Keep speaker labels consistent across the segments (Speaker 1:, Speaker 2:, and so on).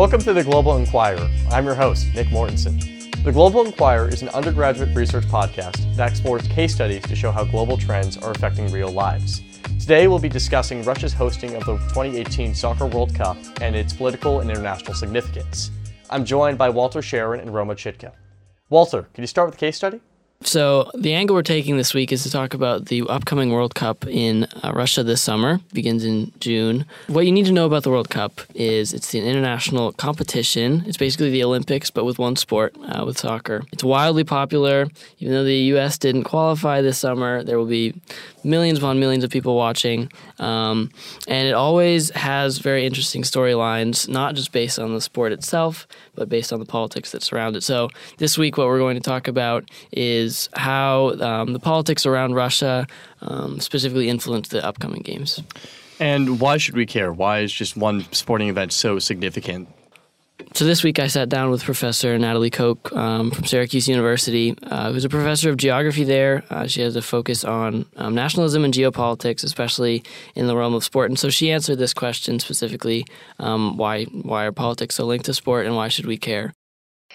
Speaker 1: Welcome to the Global Inquirer. I'm your host, Nick Mortensen. The Global Inquirer is an undergraduate research podcast that explores case studies to show how global trends are affecting real lives. Today, we'll be discussing Russia's hosting of the 2018 Soccer World Cup and its political and international significance. I'm joined by Walter Sharon and Roma Chitka. Walter, can you start with the case study?
Speaker 2: So, the angle we're taking this week is to talk about the upcoming World Cup in uh, Russia this summer, begins in June. What you need to know about the World Cup is it's an international competition. It's basically the Olympics, but with one sport, uh, with soccer. It's wildly popular. Even though the U.S. didn't qualify this summer, there will be millions upon millions of people watching. Um, and it always has very interesting storylines, not just based on the sport itself, but based on the politics that surround it. So, this week, what we're going to talk about is how um, the politics around Russia um, specifically influence the upcoming games.
Speaker 1: And why should we care? Why is just one sporting event so significant?
Speaker 2: So this week I sat down with Professor Natalie Koch um, from Syracuse University, uh, who's a professor of geography there. Uh, she has a focus on um, nationalism and geopolitics, especially in the realm of sport. And so she answered this question specifically: um, why why are politics so linked to sport, and why should we care?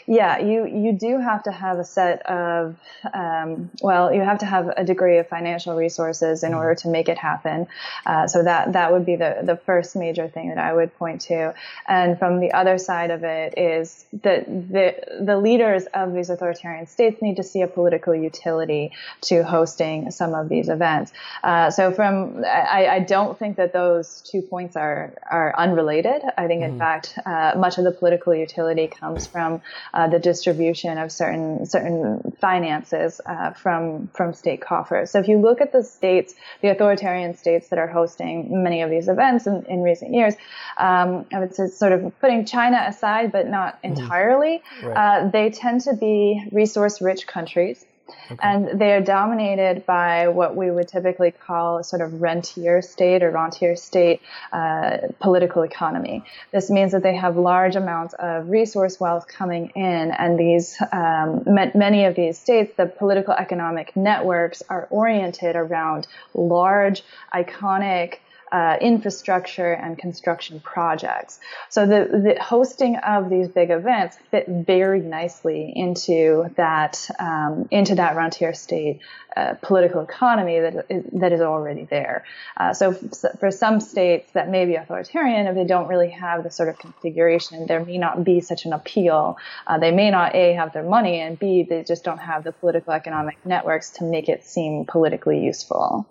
Speaker 3: Yeah, you you do have to have a set of um, well, you have to have a degree of financial resources in order to make it happen. Uh, so that that would be the the first major thing that I would point to. And from the other side of it is that the the leaders of these authoritarian states need to see a political utility to hosting some of these events. Uh, so from I, I, don't think that those two points are are unrelated. I think in mm-hmm. fact uh, much of the political utility comes from uh, the distribution of certain certain finances uh, from from state coffers. So if you look at the states, the authoritarian states that are hosting many of these events in, in recent years, um, I would say sort of putting China aside, but not mm-hmm. entirely, mm-hmm. right. uh, they tend to be resource-rich countries. Okay. And they are dominated by what we would typically call sort of rentier state or rentier state uh, political economy. This means that they have large amounts of resource wealth coming in, and these um, many of these states, the political economic networks are oriented around large, iconic uh, infrastructure and construction projects. So the, the hosting of these big events fit very nicely into that um, into that rentier state uh, political economy that is, that is already there. Uh, so f- for some states that may be authoritarian, if they don't really have the sort of configuration, there may not be such an appeal. Uh, they may not a have their money, and b they just don't have the political economic networks to make it seem politically useful.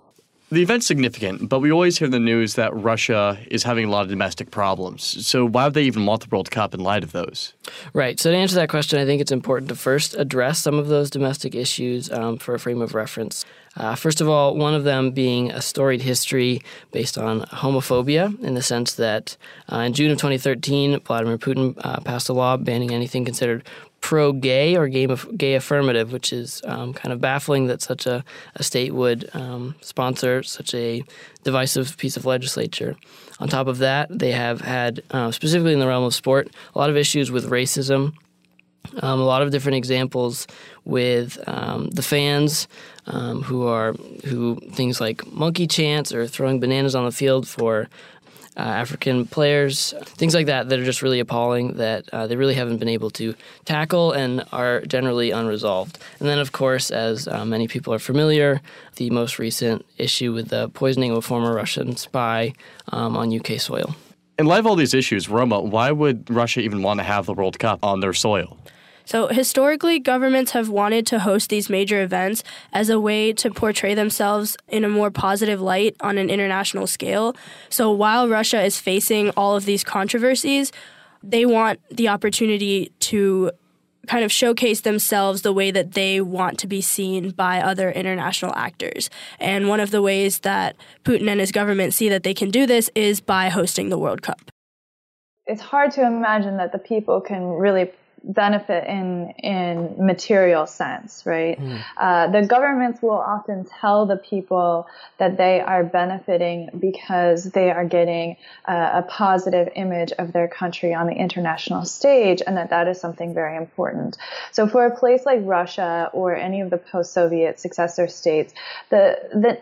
Speaker 1: The event's significant, but we always hear the news that Russia is having a lot of domestic problems. So why would they even want the World Cup in light of those?
Speaker 2: Right. So to answer that question, I think it's important to first address some of those domestic issues um, for a frame of reference. Uh, first of all, one of them being a storied history based on homophobia, in the sense that uh, in June of 2013, Vladimir Putin uh, passed a law banning anything considered pro gay or gay, gay affirmative, which is um, kind of baffling that such a, a state would um, sponsor such a divisive piece of legislature. On top of that, they have had, uh, specifically in the realm of sport, a lot of issues with racism. Um, a lot of different examples with um, the fans um, who are who things like monkey chants or throwing bananas on the field for uh, African players, things like that that are just really appalling that uh, they really haven't been able to tackle and are generally unresolved. And then, of course, as uh, many people are familiar, the most recent issue with the poisoning of a former Russian spy um, on UK soil.
Speaker 1: In light of all these issues, Roma, why would Russia even want to have the World Cup on their soil?
Speaker 4: So, historically, governments have wanted to host these major events as a way to portray themselves in a more positive light on an international scale. So, while Russia is facing all of these controversies, they want the opportunity to kind of showcase themselves the way that they want to be seen by other international actors. And one of the ways that Putin and his government see that they can do this is by hosting the World Cup.
Speaker 3: It's hard to imagine that the people can really benefit in in material sense, right? Mm. Uh, the governments will often tell the people that they are benefiting because they are getting uh, a positive image of their country on the international stage, and that that is something very important. So, for a place like Russia or any of the post-Soviet successor states, the the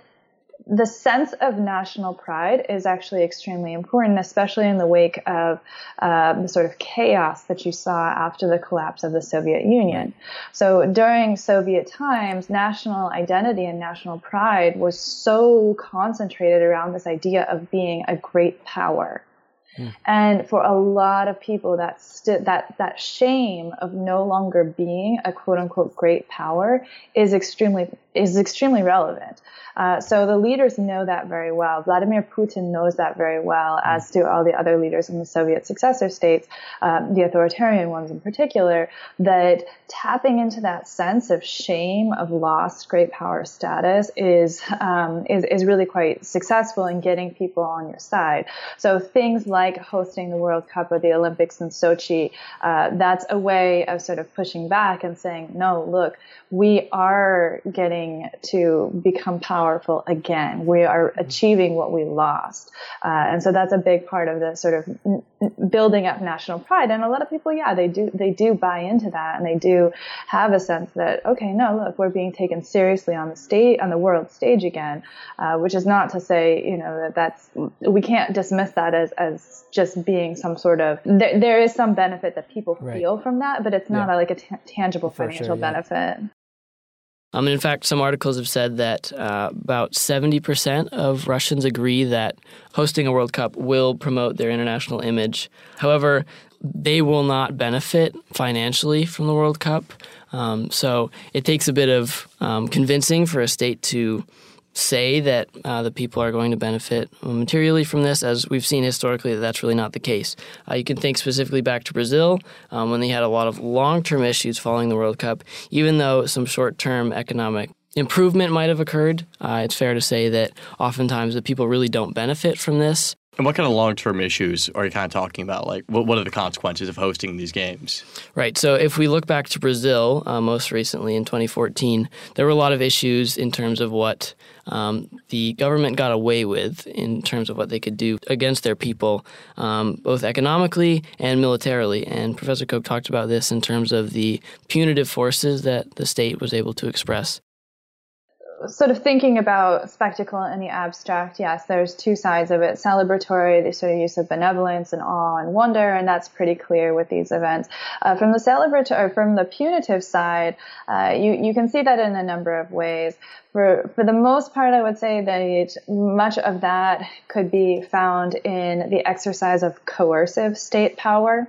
Speaker 3: the sense of national pride is actually extremely important, especially in the wake of uh, the sort of chaos that you saw after the collapse of the Soviet Union. So during Soviet times, national identity and national pride was so concentrated around this idea of being a great power. Mm. And for a lot of people, that st- that that shame of no longer being a quote unquote great power is extremely is extremely relevant. Uh, so the leaders know that very well. Vladimir Putin knows that very well, as do all the other leaders in the Soviet successor states, um, the authoritarian ones in particular, that tapping into that sense of shame of lost great power status is, um, is, is really quite successful in getting people on your side. So things like hosting the World Cup or the Olympics in Sochi, uh, that's a way of sort of pushing back and saying, no, look, we are getting to become powerful again. We are achieving what we lost. Uh, and so that's a big part of the sort of building up national pride. And a lot of people, yeah, they do, they do buy into that and they do have a sense that, okay, no, look, we're being taken seriously on the state, on the world stage again, uh, which is not to say, you know, that that's, we can't dismiss that as, as just being some sort of, there, there is some benefit that people right. feel from that, but it's not yeah. a, like a t- tangible For financial sure, yeah. benefit.
Speaker 2: Um, in fact, some articles have said that uh, about 70% of Russians agree that hosting a World Cup will promote their international image. However, they will not benefit financially from the World Cup. Um, so it takes a bit of um, convincing for a state to say that uh, the people are going to benefit materially from this, as we've seen historically that that's really not the case. Uh, you can think specifically back to Brazil um, when they had a lot of long term issues following the World Cup, even though some short term economic improvement might have occurred. Uh, it's fair to say that oftentimes the people really don't benefit from this.
Speaker 1: And what kind of long term issues are you kind of talking about? Like, what, what are the consequences of hosting these games?
Speaker 2: Right. So, if we look back to Brazil, uh, most recently in 2014, there were a lot of issues in terms of what um, the government got away with in terms of what they could do against their people, um, both economically and militarily. And Professor Koch talked about this in terms of the punitive forces that the state was able to express
Speaker 3: sort of thinking about spectacle in the abstract, yes, there's two sides of it. Celebratory, the sort of use of benevolence and awe and wonder, and that's pretty clear with these events. Uh, from the celebratory, from the punitive side, uh, you you can see that in a number of ways. For for the most part, I would say that much of that could be found in the exercise of coercive state power.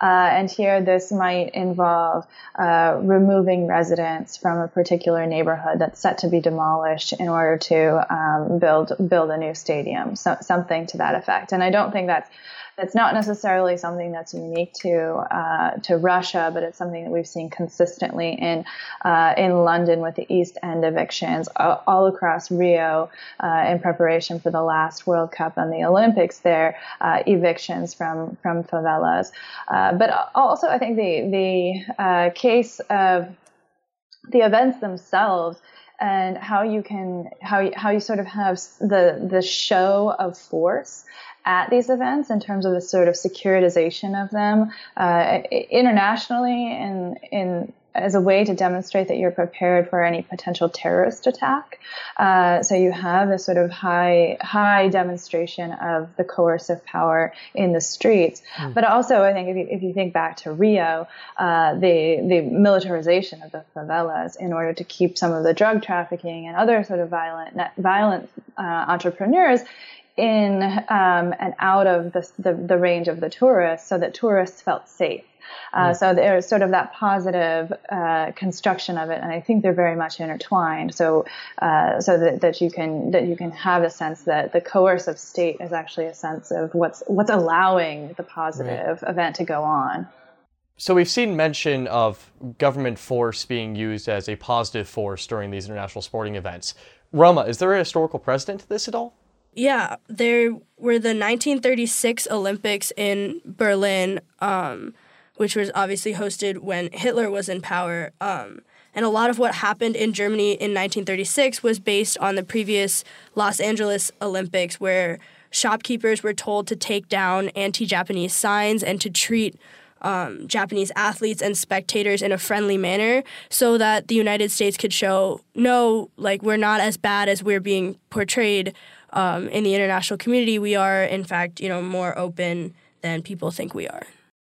Speaker 3: Uh, and here, this might involve uh, removing residents from a particular neighborhood that's set to be demolished in order to um, build build a new stadium, so, something to that effect. And I don't think that's that's not necessarily something that's unique to uh, to Russia, but it's something that we've seen consistently in uh, in London with the East End evictions, all, across Rio uh, in preparation for the last World Cup and the Olympics. There, uh, evictions from from favelas, uh, but also I think the the uh, case of the events themselves and how you can how you, how you sort of have the the show of force at these events in terms of the sort of securitization of them uh, internationally and in as a way to demonstrate that you're prepared for any potential terrorist attack. Uh, so you have a sort of high high demonstration of the coercive power in the streets. Mm. But also, I think if you, if you think back to Rio, uh, the the militarization of the favelas in order to keep some of the drug trafficking and other sort of violent violent uh, entrepreneurs in um, and out of the, the, the, range of the tourists so that tourists felt safe. Uh, mm. So there's sort of that positive uh, construction of it, and I think they're very much intertwined. So, uh, so that, that you can that you can have a sense that the coercive state is actually a sense of what's what's allowing the positive right. event to go on.
Speaker 1: So we've seen mention of government force being used as a positive force during these international sporting events. Roma, is there a historical precedent to this at all?
Speaker 4: Yeah, there were the 1936 Olympics in Berlin, um, which was obviously hosted when Hitler was in power. Um, and a lot of what happened in Germany in 1936 was based on the previous Los Angeles Olympics, where shopkeepers were told to take down anti Japanese signs and to treat um, Japanese athletes and spectators in a friendly manner so that the United States could show, no, like we're not as bad as we're being portrayed um, in the international community. We are, in fact, you know, more open than people think we are.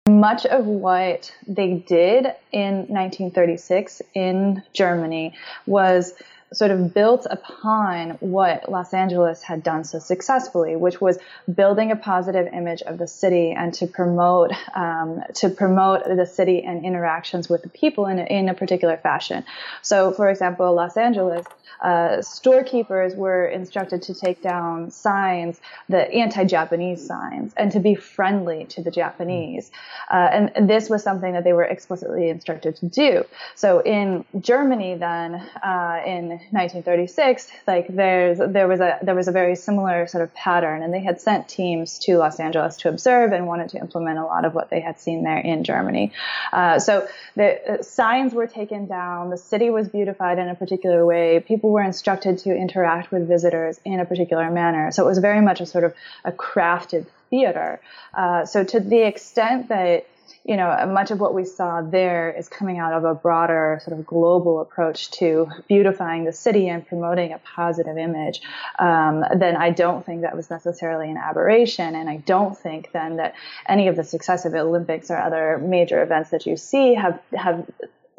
Speaker 3: Much of what they did in 1936 in Germany was sort of built upon what Los Angeles had done so successfully, which was building a positive image of the city and to promote um, to promote the city and interactions with the people in a, in a particular fashion. So, for example, Los Angeles uh, storekeepers were instructed to take down signs, the anti-Japanese signs, and to be friendly to the Japanese. Uh, and, and, this was something that they were explicitly instructed to do. So in Germany, then uh, in 1936, like there's there was a there was a very similar sort of pattern, and they had sent teams to Los Angeles to observe and wanted to implement a lot of what they had seen there in Germany. Uh, so the uh, signs were taken down, the city was beautified in a particular way. People were instructed to interact with visitors in a particular manner. So it was very much a sort of a crafted theater. Uh, so to the extent that you know, much of what we saw there is coming out of a broader sort of global approach to beautifying the city and promoting a positive image, um, then I don't think that was necessarily an aberration. And I don't think then that any of the successive Olympics or other major events that you see have, have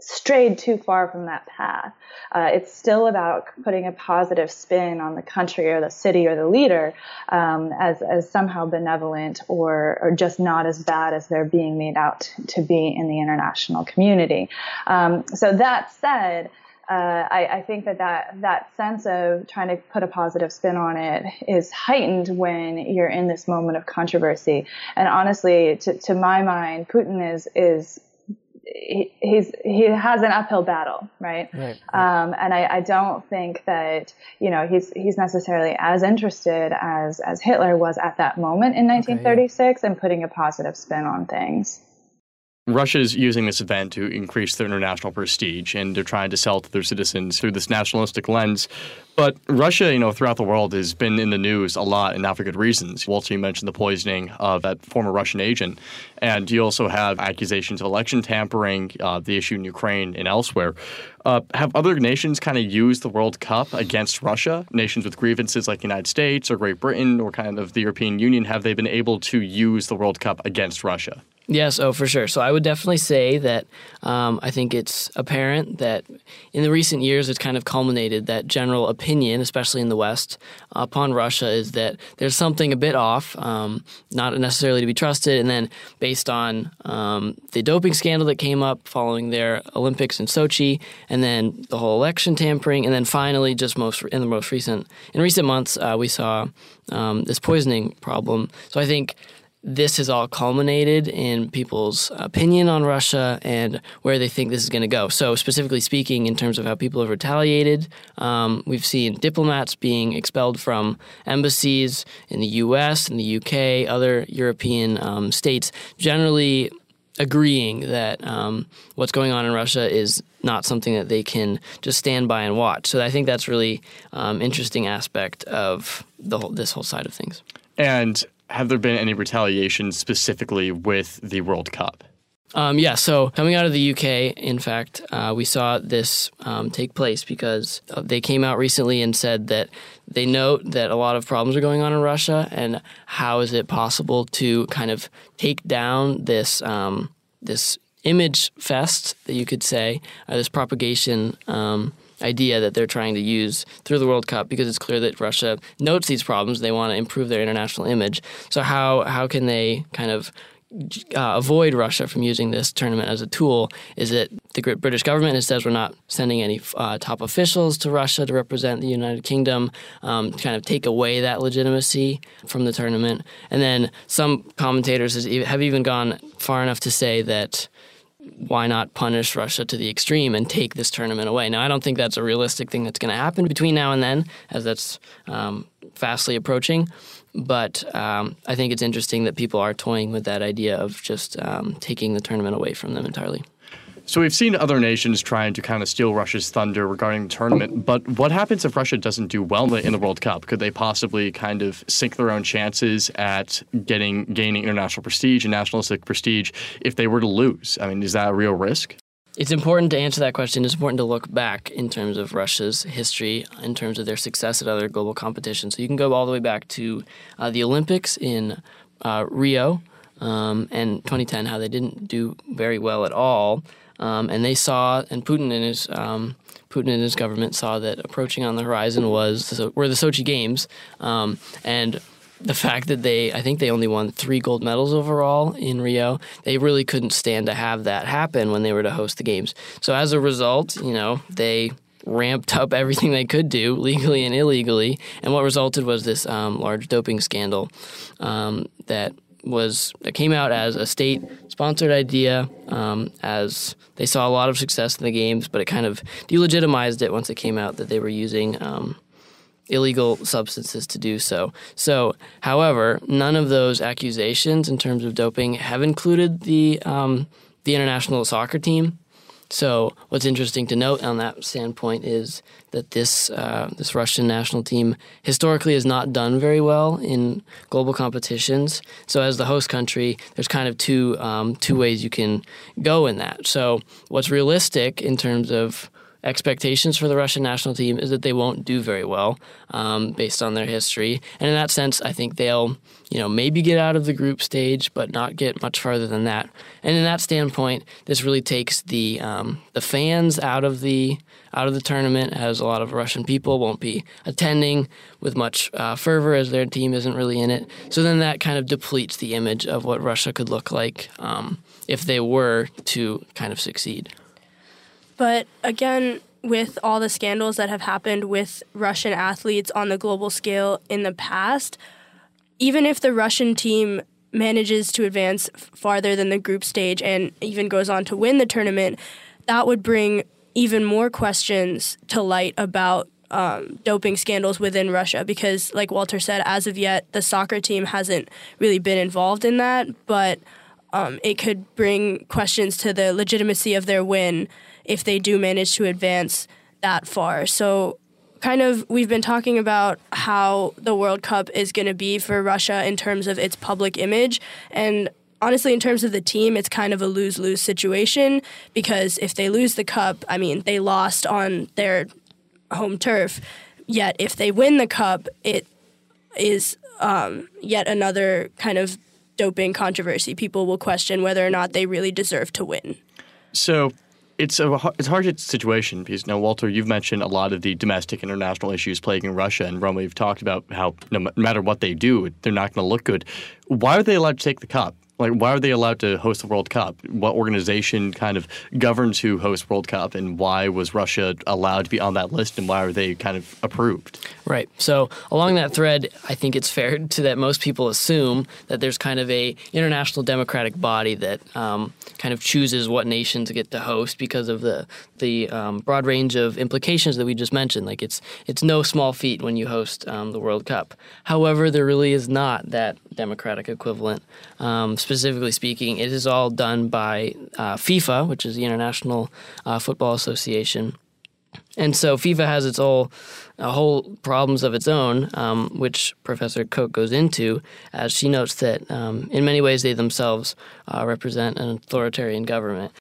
Speaker 3: strayed too far from that path. Uh, it's still about putting a positive spin on the country or the city or the leader um, as, as somehow benevolent or, or just not as bad as they're being made out to be in the international community. Um, so that said, uh, I, I, think that, that that sense of trying to put a positive spin on it is heightened when you're in this moment of controversy. And honestly, to, to my mind, Putin is is he, he's he has an uphill battle, right? right, right. Um, and I, I, don't think that you know he's he's necessarily as interested as as Hitler was at that moment in 1936 okay, yeah. and putting a positive spin on things.
Speaker 1: Russia is using this event to increase their international prestige, and they're trying to sell to their citizens through this nationalistic lens. But Russia, you know, throughout the world has been in the news a lot, and not for good reasons. Walter, you mentioned the poisoning of that former Russian agent, and you also have accusations of election tampering, uh, the issue in Ukraine and elsewhere. Uh, have other nations kind of used the World Cup against Russia? Nations with grievances like the United States or Great Britain or kind of the European Union, have they been able to use the World Cup against Russia?
Speaker 2: Yes, oh, for sure. So I would definitely say that um, I think it's apparent that in the recent years it's kind of culminated that general opinion, especially in the West, upon Russia is that there's something a bit off, um, not necessarily to be trusted. And then based on um, the doping scandal that came up following their Olympics in Sochi, and then the whole election tampering, and then finally, just most in the most recent in recent months, uh, we saw um, this poisoning problem. So I think this has all culminated in people's opinion on Russia and where they think this is going to go. So, specifically speaking, in terms of how people have retaliated, um, we've seen diplomats being expelled from embassies in the US, in the UK, other European um, states, generally agreeing that um, what's going on in Russia is not something that they can just stand by and watch. So, I think that's really um, interesting aspect of the whole, this whole side of things.
Speaker 1: And have there been any retaliation specifically with the World Cup?
Speaker 2: Um, yeah, so coming out of the UK, in fact, uh, we saw this um, take place because uh, they came out recently and said that they note that a lot of problems are going on in Russia, and how is it possible to kind of take down this um, this image fest that you could say, uh, this propagation um, idea that they're trying to use through the World Cup because it's clear that Russia notes these problems. They want to improve their international image. So how how can they kind of uh, avoid Russia from using this tournament as a tool is that the British government says we're not sending any uh, top officials to Russia to represent the United Kingdom, um, to kind of take away that legitimacy from the tournament. And then some commentators have even gone far enough to say that why not punish Russia to the extreme and take this tournament away? Now, I don't think that's a realistic thing that's going to happen between now and then, as that's um, fastly approaching. But um, I think it's interesting that people are toying with that idea of just um, taking the tournament away from them entirely.
Speaker 1: So we've seen other nations trying to kind of steal Russia's thunder regarding the tournament, but what happens if Russia doesn't do well in the World Cup? Could they possibly kind of sink their own chances at getting gaining international prestige and nationalistic prestige if they were to lose? I mean, is that a real risk?
Speaker 2: It's important to answer that question. It's important to look back in terms of Russia's history, in terms of their success at other global competitions. So you can go all the way back to uh, the Olympics in uh, Rio um, and 2010, how they didn't do very well at all. Um, and they saw, and Putin and his um, Putin and his government saw that approaching on the horizon was were the Sochi Games, um, and the fact that they, I think they only won three gold medals overall in Rio, they really couldn't stand to have that happen when they were to host the games. So as a result, you know, they ramped up everything they could do legally and illegally, and what resulted was this um, large doping scandal um, that was that came out as a state sponsored idea um, as they saw a lot of success in the games, but it kind of delegitimized it once it came out that they were using um, illegal substances to do so. So, however, none of those accusations in terms of doping have included the um, the international soccer team. So, what's interesting to note on that standpoint is that this uh, this Russian national team historically has not done very well in global competitions. So, as the host country, there's kind of two um, two ways you can go in that. So, what's realistic in terms of expectations for the Russian national team is that they won't do very well um, based on their history. And in that sense, I think they'll, you know, maybe get out of the group stage, but not get much farther than that. And in that standpoint, this really takes the um, the fans out of the out of the tournament, as a lot of Russian people won't be attending with much uh, fervor, as their team isn't really in it. So then that kind of depletes the image of what Russia could look like um, if they were to kind of succeed.
Speaker 4: But again, with all the scandals that have happened with Russian athletes on the global scale in the past, even if the Russian team manages to advance farther than the group stage and even goes on to win the tournament, that would bring even more questions to light about um, doping scandals within Russia because, like Walter said, as of yet, the soccer team hasn't really been involved in that, but um, it could bring questions to the legitimacy of their win if they do manage to advance that far. So, kind of, we've been talking about how the World Cup is going to be for Russia in terms of its public image. And honestly, in terms of the team, it's kind of a lose lose situation because if they lose the cup, I mean, they lost on their home turf. Yet, if they win the cup, it is um, yet another kind of doping controversy. People will question whether or not they really deserve to win.
Speaker 1: So, it's a it's a hard situation because now Walter, you've mentioned a lot of the domestic international issues plaguing Russia, and Roma, you've talked about how no matter what they do, they're not going to look good. Why are they allowed to take the cup? Like, why are they allowed to host the World Cup? What organization kind of governs who hosts World Cup, and why was Russia allowed to be on that list, and why are they kind of approved?
Speaker 2: Right. So along that thread, I think it's fair to that most people assume that there's kind of a international democratic body that um, kind of chooses what nations get to host because of the the um, broad range of implications that we just mentioned. Like it's it's no small feat when you host um, the World Cup. However, there really is not that democratic equivalent. Um, specifically speaking, it is all done by uh, FIFA, which is the International uh, Football Association. And so FIFA has its whole, uh, whole problems of its own, um, which Professor Koch goes into, as she notes that um, in many ways they themselves uh, represent an authoritarian government.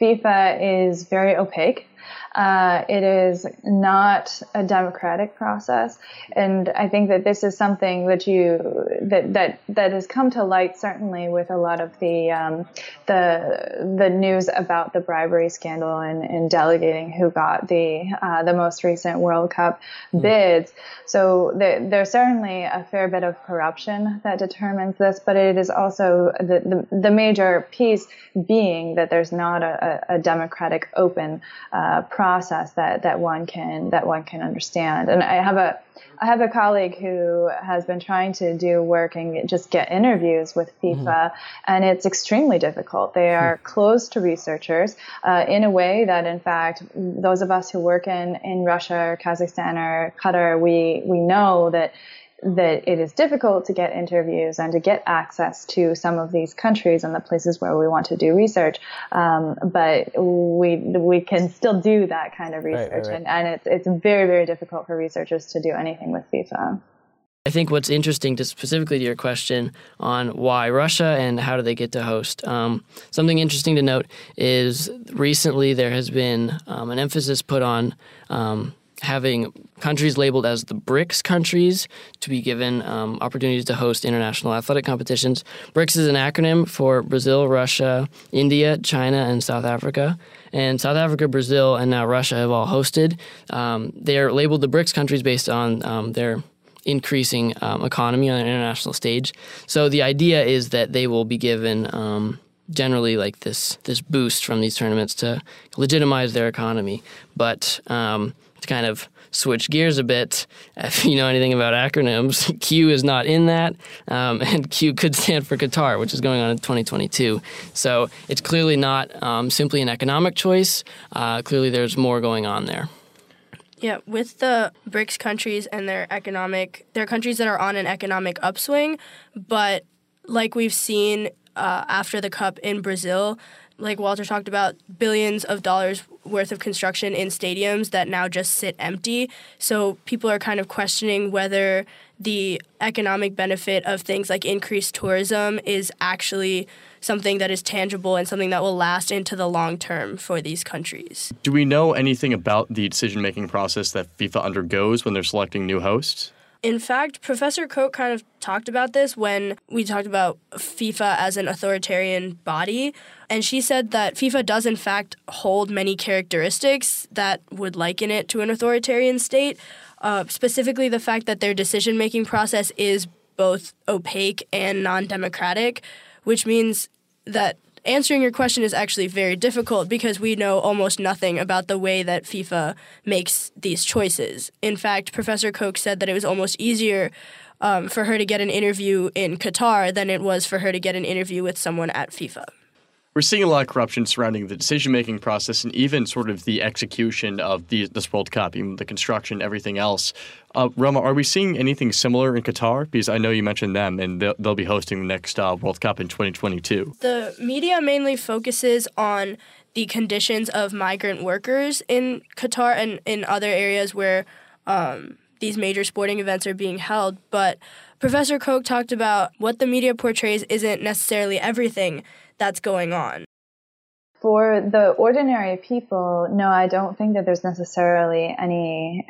Speaker 3: FIFA is very opaque. Uh, it is not a democratic process, and I think that this is something that you that that that has come to light certainly with a lot of the um, the the news about the bribery scandal and, and delegating who got the uh, the most recent World Cup mm. bids. So there, there's certainly a fair bit of corruption that determines this, but it is also the the, the major piece being that there's not a, a democratic open uh, process process that that one can that one can understand. And I have a I have a colleague who has been trying to do work and just get interviews with FIFA, mm-hmm. and it's extremely difficult. They are mm-hmm. closed to researchers uh, in a way that, in fact, those of us who work in, in Russia or Kazakhstan or Qatar, we we know that that it is difficult to get interviews and to get access to some of these countries and the places where we want to do research. Um, but we we can still do that kind of research, right, right, right. And, and it's it's very very difficult for researchers to do anything with FIFA.
Speaker 2: I think what's interesting to specifically to your question on why Russia and how do they get to host. Um, something interesting to note is recently there has been um, an emphasis put on um, having countries labeled as the BRICS countries to be given um, opportunities to host international athletic competitions. BRICS is an acronym for Brazil, Russia, India, China, and South Africa. And South Africa, Brazil, and now Russia have all hosted. Um, they are labeled the BRICS countries based on um, their increasing um, economy on an international stage. So the idea is that they will be given um, generally like this this boost from these tournaments to legitimize their economy. But um, to kind of switch gears a bit, if you know anything about acronyms, Q is not in that, um, and Q could stand for Qatar, which is going on in 2022. So it's clearly not um, simply an economic choice. Uh, clearly, there's more going on there.
Speaker 4: Yeah, with the BRICS countries and their economic, they're countries that are on an economic upswing, but like we've seen uh, after the Cup in Brazil, like Walter talked about, billions of dollars worth of construction in stadiums that now just sit empty. So people are kind of questioning whether the economic benefit of things like increased tourism is actually something that is tangible and something that will last into the long term for these countries.
Speaker 1: Do we know anything about the decision making process that FIFA undergoes when they're selecting new hosts?
Speaker 4: In fact, Professor Koch kind of talked about this when we talked about FIFA as an authoritarian body. And she said that FIFA does, in fact, hold many characteristics that would liken it to an authoritarian state. Uh, specifically, the fact that their decision making process is both opaque and non democratic, which means that answering your question is actually very difficult because we know almost nothing about the way that FIFA makes these choices. In fact, Professor Koch said that it was almost easier um, for her to get an interview in Qatar than it was for her to get an interview with someone at FIFA
Speaker 1: we're seeing a lot of corruption surrounding the decision making process and even sort of the execution of the, this World Cup, even the construction, everything else. Uh, Roma, are we seeing anything similar in Qatar? Because I know you mentioned them and they'll, they'll be hosting the next uh, World Cup in 2022.
Speaker 4: The media mainly focuses on the conditions of migrant workers in Qatar and in other areas where um, these major sporting events are being held. But Professor Koch talked about what the media portrays isn't necessarily everything that's going on.
Speaker 3: For the ordinary people, no, I don't think that there's necessarily any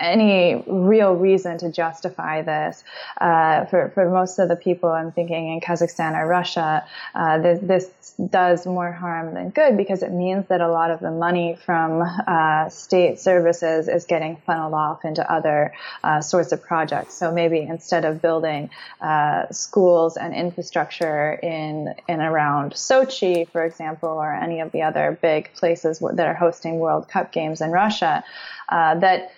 Speaker 3: any real reason to justify this. Uh, for, for most of the people I'm thinking in Kazakhstan or Russia, uh, this, this, does more harm than good because it means that a lot of the money from uh, state services is getting funneled off into other uh, sorts of projects. So maybe instead of building uh, schools and infrastructure in and around Sochi, for example, or any of the other big places that are hosting World Cup games in Russia, uh, that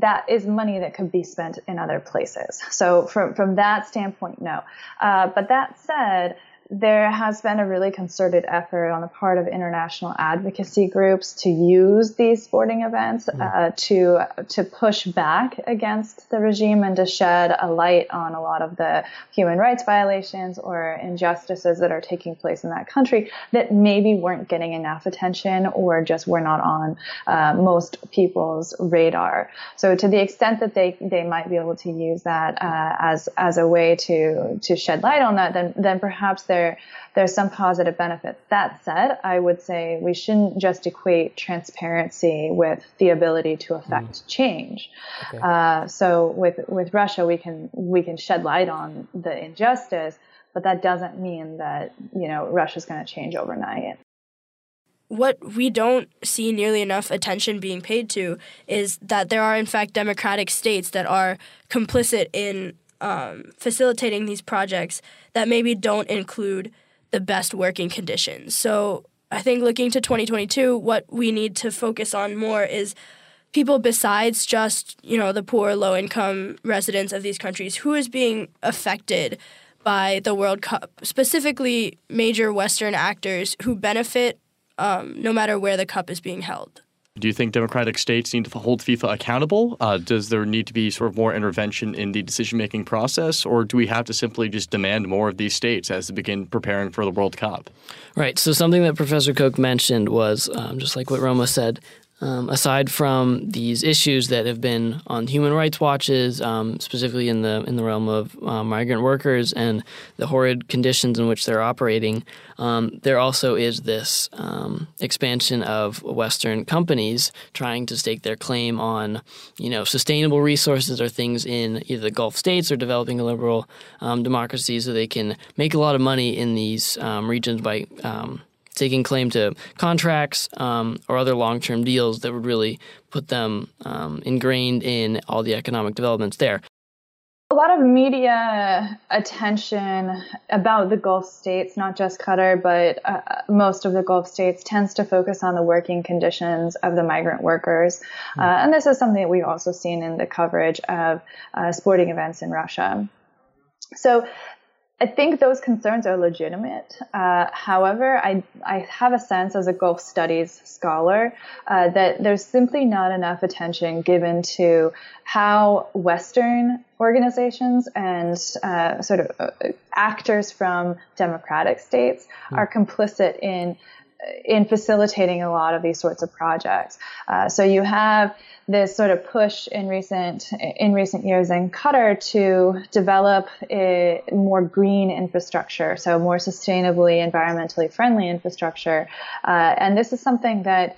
Speaker 3: that is money that could be spent in other places. So from from that standpoint, no. Uh, but that said, there has been a really concerted effort on the part of international advocacy groups to use these sporting events mm. uh, to to push back against the regime and to shed a light on a lot of the human rights violations or injustices that are taking place in that country that maybe weren't getting enough attention or just were not on uh, most people's radar. So to the extent that they they might be able to use that uh, as as a way to to shed light on that, then then perhaps there there's some positive benefits. That said, I would say we shouldn't just equate transparency with the ability to affect mm. change. Okay. Uh, so with with Russia, we can we can shed light on the injustice, but that doesn't mean that you know Russia's going to change overnight
Speaker 4: what we don't see nearly enough attention being paid to is that there are, in fact, democratic states that are complicit in um, facilitating these projects that maybe don't include the best working conditions. So I think looking to 2022, what we need to focus on more is people besides just you know the poor, low income residents of these countries who is being affected by the World Cup, specifically major Western actors who benefit um, no matter where the cup is being held.
Speaker 1: Do you think democratic states need to hold FIFA accountable? Uh, does there need to be sort of more intervention in the decision making process, or do we have to simply just demand more of these states as they begin preparing for the World Cup?
Speaker 2: Right. So, something that Professor Koch mentioned was um, just like what Roma said um, aside from these issues that have been on human rights watches, um, specifically in the in the realm of uh, migrant workers and the horrid conditions in which they're operating, um, there also is this um, expansion of Western companies trying to stake their claim on, you know, sustainable resources or things in either the Gulf states or developing liberal um, democracies, so they can make a lot of money in these um, regions by taking claim to contracts um, or other long term deals that would really put them um, ingrained in all the economic developments there.
Speaker 3: A lot of media attention about the Gulf states, not just Qatar, but uh, most of the Gulf states, tends to focus on the working conditions of the migrant workers. Hmm. Uh, and this is something that we've also seen in the coverage of uh, sporting events in Russia. So I think those concerns are legitimate. Uh, however, I, I have a sense as a Gulf Studies scholar uh, that there's simply not enough attention given to how Western organizations and uh, sort of uh, actors from democratic states mm. are complicit in in facilitating a lot of these sorts of projects. Uh, so you have this sort of push in recent in recent years in Qatar to develop a more green infrastructure, so more sustainably, environmentally friendly infrastructure, uh, and this is something that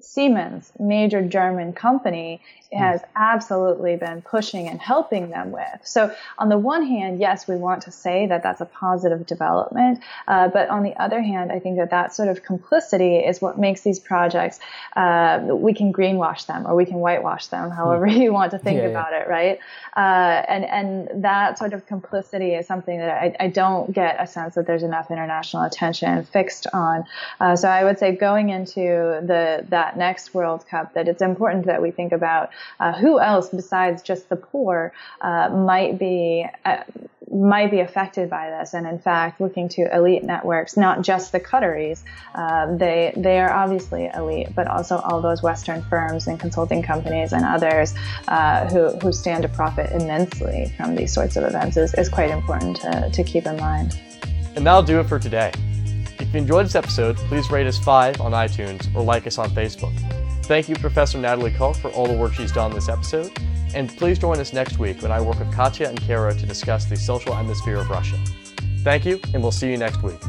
Speaker 3: Siemens, major German company, has absolutely been pushing and helping them with. So, on the one hand, yes, we want to say that that's a positive development, uh, but on the other hand, I think that that sort of complicity is what makes these projects. Uh, we can greenwash them or we can whitewash them, however hmm. you want to think yeah, about yeah. it, right? Uh, and and that sort of complicity is something that I, I, don't get a sense that there's enough international attention fixed on. Uh, so, I would say going into the that next World Cup, that it's important that we think about uh, who else besides just the poor uh, might be uh, might be affected by this. And in fact, looking to elite networks, not just the Qataris, uh, they they are obviously elite, but also all those Western firms and consulting companies and others uh, who who stand to profit immensely from these sorts of events is, is quite important to, to keep in mind.
Speaker 1: And that'll do it for today. If you enjoyed this episode, please rate us 5 on iTunes or like us on Facebook. Thank you, Professor Natalie Koch, for all the work she's done this episode. And please join us next week when I work with Katya and Kara to discuss the social atmosphere of Russia. Thank you, and we'll see you next week.